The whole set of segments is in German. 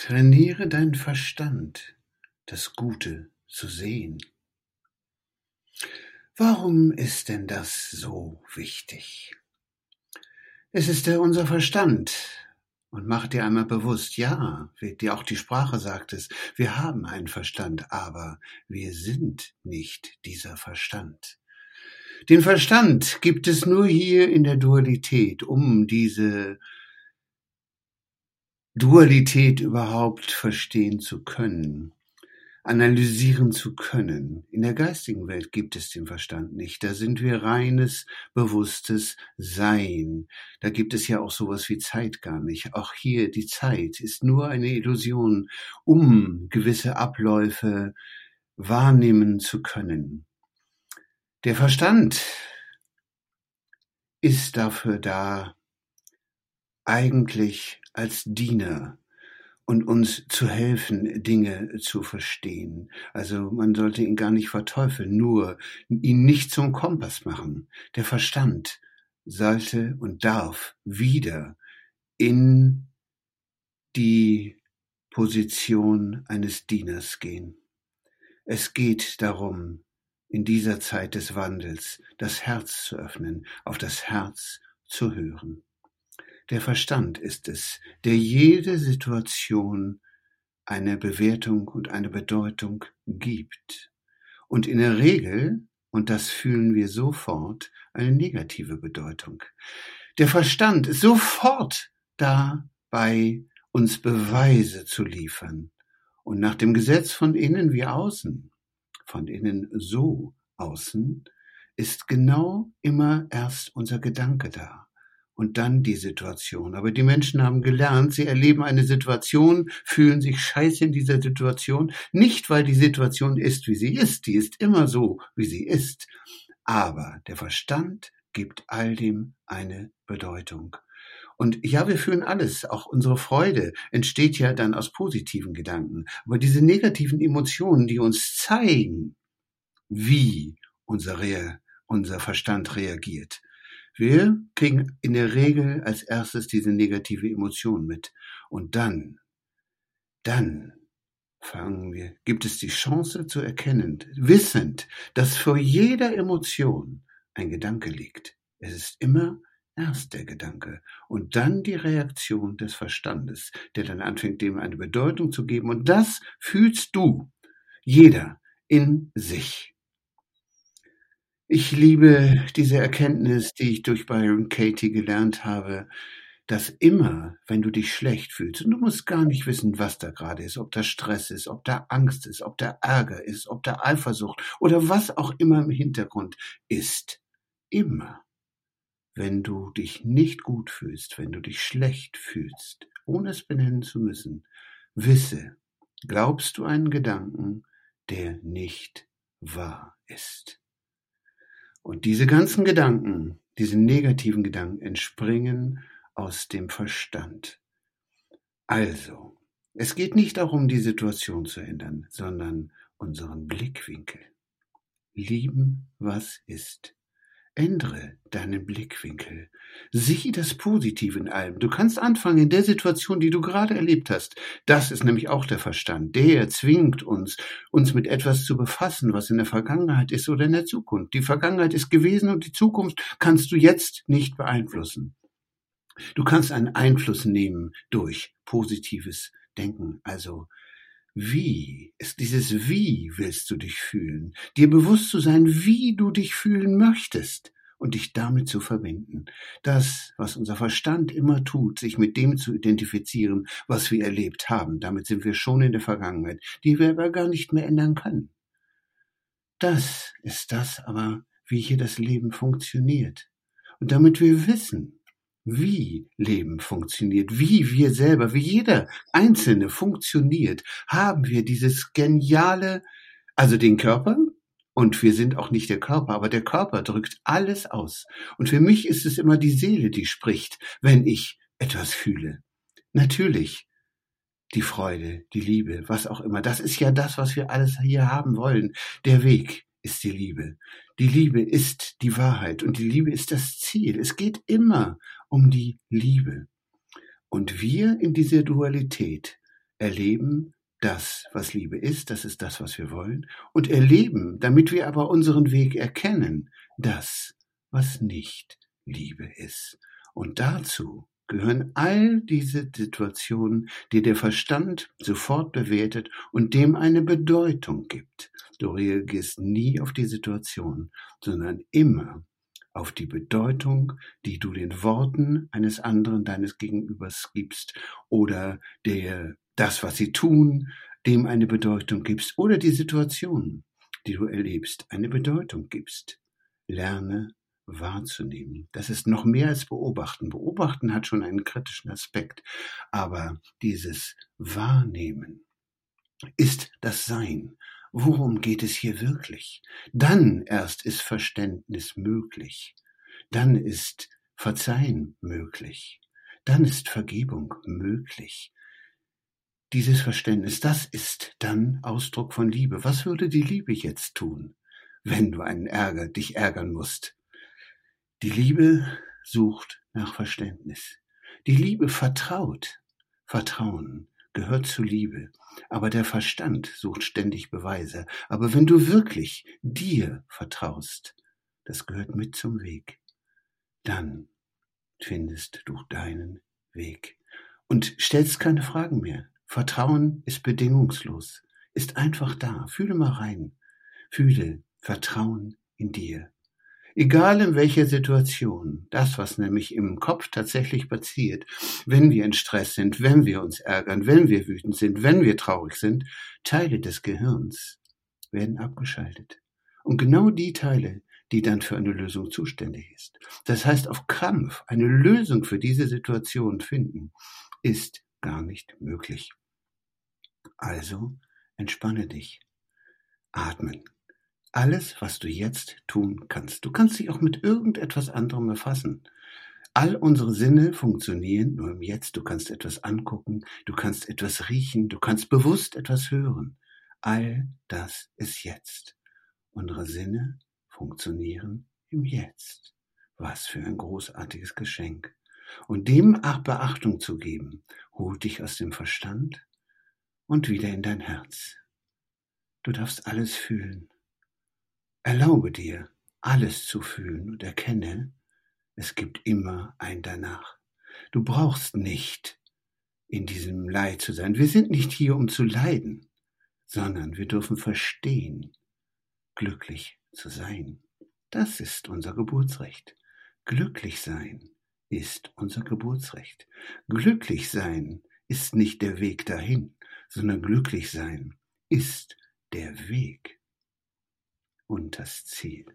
Trainiere deinen Verstand, das Gute zu sehen. Warum ist denn das so wichtig? Es ist der unser Verstand. Und mach dir einmal bewusst, ja, wie dir auch die Sprache sagt es, wir haben einen Verstand, aber wir sind nicht dieser Verstand. Den Verstand gibt es nur hier in der Dualität, um diese Dualität überhaupt verstehen zu können, analysieren zu können. In der geistigen Welt gibt es den Verstand nicht. Da sind wir reines, bewusstes Sein. Da gibt es ja auch sowas wie Zeit gar nicht. Auch hier die Zeit ist nur eine Illusion, um gewisse Abläufe wahrnehmen zu können. Der Verstand ist dafür da, eigentlich als Diener und uns zu helfen, Dinge zu verstehen. Also man sollte ihn gar nicht verteufeln, nur ihn nicht zum Kompass machen. Der Verstand sollte und darf wieder in die Position eines Dieners gehen. Es geht darum, in dieser Zeit des Wandels das Herz zu öffnen, auf das Herz zu hören. Der Verstand ist es, der jede Situation eine Bewertung und eine Bedeutung gibt. Und in der Regel, und das fühlen wir sofort, eine negative Bedeutung. Der Verstand ist sofort dabei, uns Beweise zu liefern. Und nach dem Gesetz von innen wie außen, von innen so außen, ist genau immer erst unser Gedanke da und dann die Situation. Aber die Menschen haben gelernt, sie erleben eine Situation, fühlen sich scheiße in dieser Situation, nicht weil die Situation ist, wie sie ist, die ist immer so, wie sie ist, aber der Verstand gibt all dem eine Bedeutung. Und ja, wir fühlen alles, auch unsere Freude entsteht ja dann aus positiven Gedanken. Aber diese negativen Emotionen, die uns zeigen, wie unser, unser Verstand reagiert, wir kriegen in der Regel als erstes diese negative Emotion mit. Und dann, dann fangen wir, gibt es die Chance zu erkennen, wissend, dass vor jeder Emotion ein Gedanke liegt. Es ist immer erst der Gedanke und dann die Reaktion des Verstandes, der dann anfängt, dem eine Bedeutung zu geben. Und das fühlst du, jeder, in sich. Ich liebe diese Erkenntnis, die ich durch Byron Katie gelernt habe, dass immer, wenn du dich schlecht fühlst, und du musst gar nicht wissen, was da gerade ist, ob da Stress ist, ob da Angst ist, ob da Ärger ist, ob da Eifersucht oder was auch immer im Hintergrund ist, immer, wenn du dich nicht gut fühlst, wenn du dich schlecht fühlst, ohne es benennen zu müssen, wisse, glaubst du einen Gedanken, der nicht wahr ist. Und diese ganzen Gedanken, diese negativen Gedanken entspringen aus dem Verstand. Also, es geht nicht darum, die Situation zu ändern, sondern unseren Blickwinkel. Lieben, was ist. Ändere deinen Blickwinkel. Sieh das Positive in allem. Du kannst anfangen in der Situation, die du gerade erlebt hast. Das ist nämlich auch der Verstand. Der zwingt uns, uns mit etwas zu befassen, was in der Vergangenheit ist oder in der Zukunft. Die Vergangenheit ist gewesen und die Zukunft kannst du jetzt nicht beeinflussen. Du kannst einen Einfluss nehmen durch positives Denken, also wie, ist dieses Wie willst du dich fühlen? Dir bewusst zu sein, wie du dich fühlen möchtest und dich damit zu verbinden. Das, was unser Verstand immer tut, sich mit dem zu identifizieren, was wir erlebt haben. Damit sind wir schon in der Vergangenheit, die wir aber gar nicht mehr ändern können. Das ist das aber, wie hier das Leben funktioniert. Und damit wir wissen, wie Leben funktioniert, wie wir selber, wie jeder Einzelne funktioniert, haben wir dieses geniale, also den Körper, und wir sind auch nicht der Körper, aber der Körper drückt alles aus. Und für mich ist es immer die Seele, die spricht, wenn ich etwas fühle. Natürlich die Freude, die Liebe, was auch immer. Das ist ja das, was wir alles hier haben wollen. Der Weg ist die Liebe. Die Liebe ist die Wahrheit und die Liebe ist das Ziel. Es geht immer um die Liebe. Und wir in dieser Dualität erleben das, was Liebe ist, das ist das, was wir wollen, und erleben, damit wir aber unseren Weg erkennen, das, was nicht Liebe ist. Und dazu gehören all diese Situationen, die der Verstand sofort bewertet und dem eine Bedeutung gibt. Du reagierst nie auf die Situation, sondern immer auf die Bedeutung, die du den Worten eines anderen deines Gegenübers gibst oder der das, was sie tun, dem eine Bedeutung gibst oder die Situation, die du erlebst, eine Bedeutung gibst. Lerne wahrzunehmen. Das ist noch mehr als beobachten. Beobachten hat schon einen kritischen Aspekt, aber dieses Wahrnehmen ist das Sein. Worum geht es hier wirklich? Dann erst ist Verständnis möglich. Dann ist Verzeihen möglich. Dann ist Vergebung möglich. Dieses Verständnis, das ist dann Ausdruck von Liebe. Was würde die Liebe jetzt tun, wenn du einen Ärger, dich ärgern musst? Die Liebe sucht nach Verständnis. Die Liebe vertraut. Vertrauen gehört zu Liebe. Aber der Verstand sucht ständig Beweise. Aber wenn du wirklich dir vertraust, das gehört mit zum Weg, dann findest du deinen Weg und stellst keine Fragen mehr. Vertrauen ist bedingungslos, ist einfach da. Fühle mal rein. Fühle Vertrauen in dir. Egal in welcher Situation, das, was nämlich im Kopf tatsächlich passiert, wenn wir in Stress sind, wenn wir uns ärgern, wenn wir wütend sind, wenn wir traurig sind, Teile des Gehirns werden abgeschaltet. Und genau die Teile, die dann für eine Lösung zuständig ist. Das heißt, auf Krampf eine Lösung für diese Situation finden, ist gar nicht möglich. Also entspanne dich. Atmen. Alles, was du jetzt tun kannst. Du kannst dich auch mit irgendetwas anderem befassen. All unsere Sinne funktionieren nur im Jetzt. Du kannst etwas angucken, du kannst etwas riechen, du kannst bewusst etwas hören. All das ist jetzt. Unsere Sinne funktionieren im Jetzt. Was für ein großartiges Geschenk. Und dem Beachtung zu geben, holt dich aus dem Verstand und wieder in dein Herz. Du darfst alles fühlen. Erlaube dir, alles zu fühlen und erkenne, es gibt immer ein danach. Du brauchst nicht in diesem Leid zu sein. Wir sind nicht hier, um zu leiden, sondern wir dürfen verstehen, glücklich zu sein. Das ist unser Geburtsrecht. Glücklich sein ist unser Geburtsrecht. Glücklich sein ist nicht der Weg dahin, sondern glücklich sein ist der Weg und das Ziel.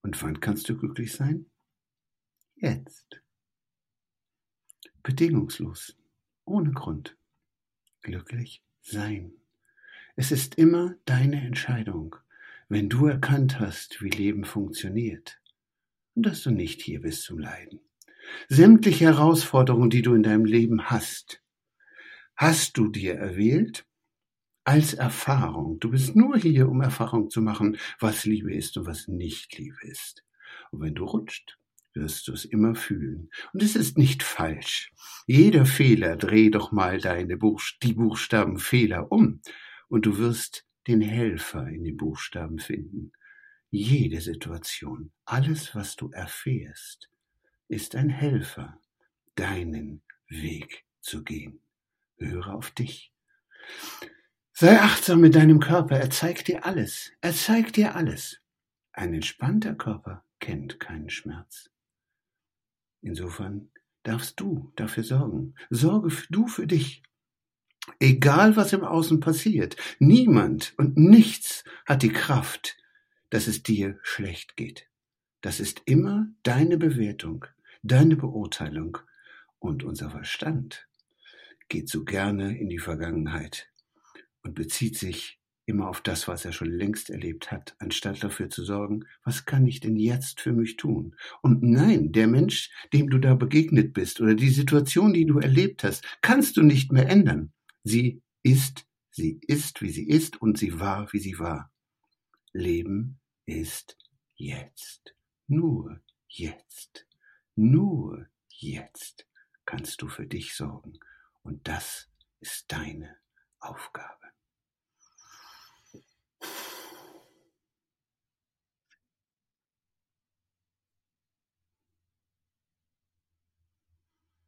Und wann kannst du glücklich sein? Jetzt. Bedingungslos, ohne Grund. Glücklich sein. Es ist immer deine Entscheidung, wenn du erkannt hast, wie Leben funktioniert und dass du nicht hier bist zum Leiden. Sämtliche Herausforderungen, die du in deinem Leben hast, hast du dir erwählt als Erfahrung. Du bist nur hier, um Erfahrung zu machen, was Liebe ist und was nicht Liebe ist. Und wenn du rutscht, wirst du es immer fühlen. Und es ist nicht falsch. Jeder Fehler, dreh doch mal deine Buchst die Buchstaben Fehler um und du wirst den Helfer in den Buchstaben finden. Jede Situation, alles, was du erfährst, ist ein Helfer, deinen Weg zu gehen. Höre auf dich. Sei achtsam mit deinem Körper, er zeigt dir alles. Er zeigt dir alles. Ein entspannter Körper kennt keinen Schmerz. Insofern darfst du dafür sorgen. Sorge du für dich. Egal was im Außen passiert, niemand und nichts hat die Kraft, dass es dir schlecht geht. Das ist immer deine Bewertung, deine Beurteilung und unser Verstand geht so gerne in die Vergangenheit und bezieht sich immer auf das, was er schon längst erlebt hat, anstatt dafür zu sorgen, was kann ich denn jetzt für mich tun? Und nein, der Mensch, dem du da begegnet bist oder die Situation, die du erlebt hast, kannst du nicht mehr ändern. Sie ist, sie ist, wie sie ist und sie war, wie sie war. Leben ist jetzt. Nur jetzt. Nur jetzt kannst du für dich sorgen. Und das ist deine Aufgabe.